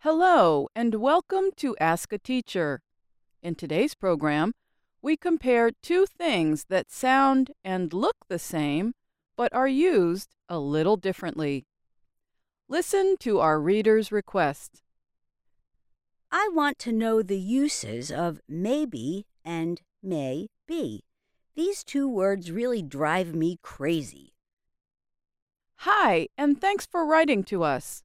Hello, and welcome to Ask a Teacher. In today's program, we compare two things that sound and look the same, but are used a little differently. Listen to our reader's request. I want to know the uses of maybe and may be. These two words really drive me crazy. Hi, and thanks for writing to us.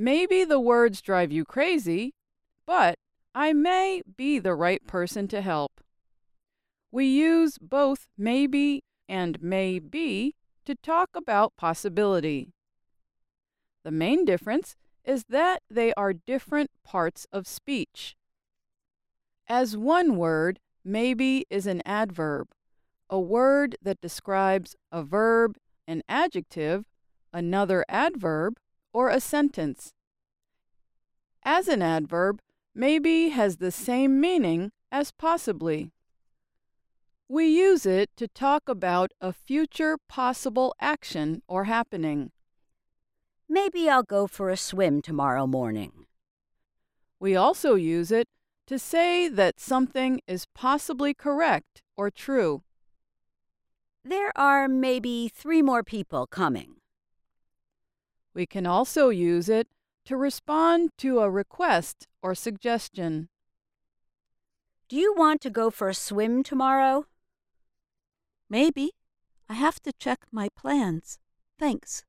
Maybe the words drive you crazy, but I may be the right person to help. We use both maybe and may be to talk about possibility. The main difference is that they are different parts of speech. As one word, maybe is an adverb, a word that describes a verb, an adjective, another adverb, or a sentence. As an adverb, maybe has the same meaning as possibly. We use it to talk about a future possible action or happening. Maybe I'll go for a swim tomorrow morning. We also use it to say that something is possibly correct or true. There are maybe three more people coming. We can also use it to respond to a request or suggestion. Do you want to go for a swim tomorrow? Maybe. I have to check my plans. Thanks.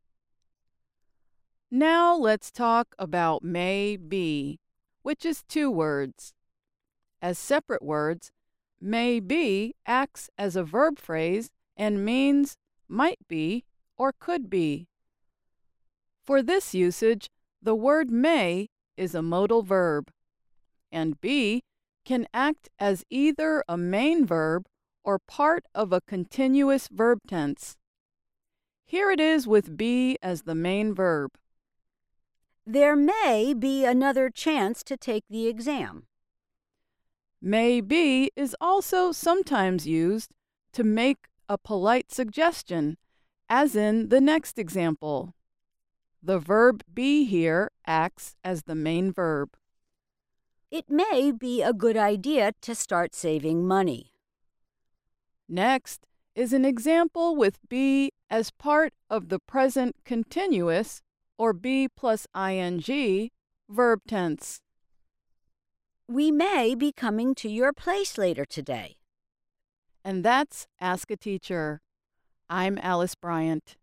Now let's talk about may be, which is two words. As separate words, may be acts as a verb phrase and means might be or could be. For this usage, the word may is a modal verb, and be can act as either a main verb or part of a continuous verb tense. Here it is with be as the main verb. There may be another chance to take the exam. May be is also sometimes used to make a polite suggestion, as in the next example. The verb be here acts as the main verb. It may be a good idea to start saving money. Next is an example with be as part of the present continuous or be plus ing verb tense. We may be coming to your place later today. And that's Ask a Teacher. I'm Alice Bryant.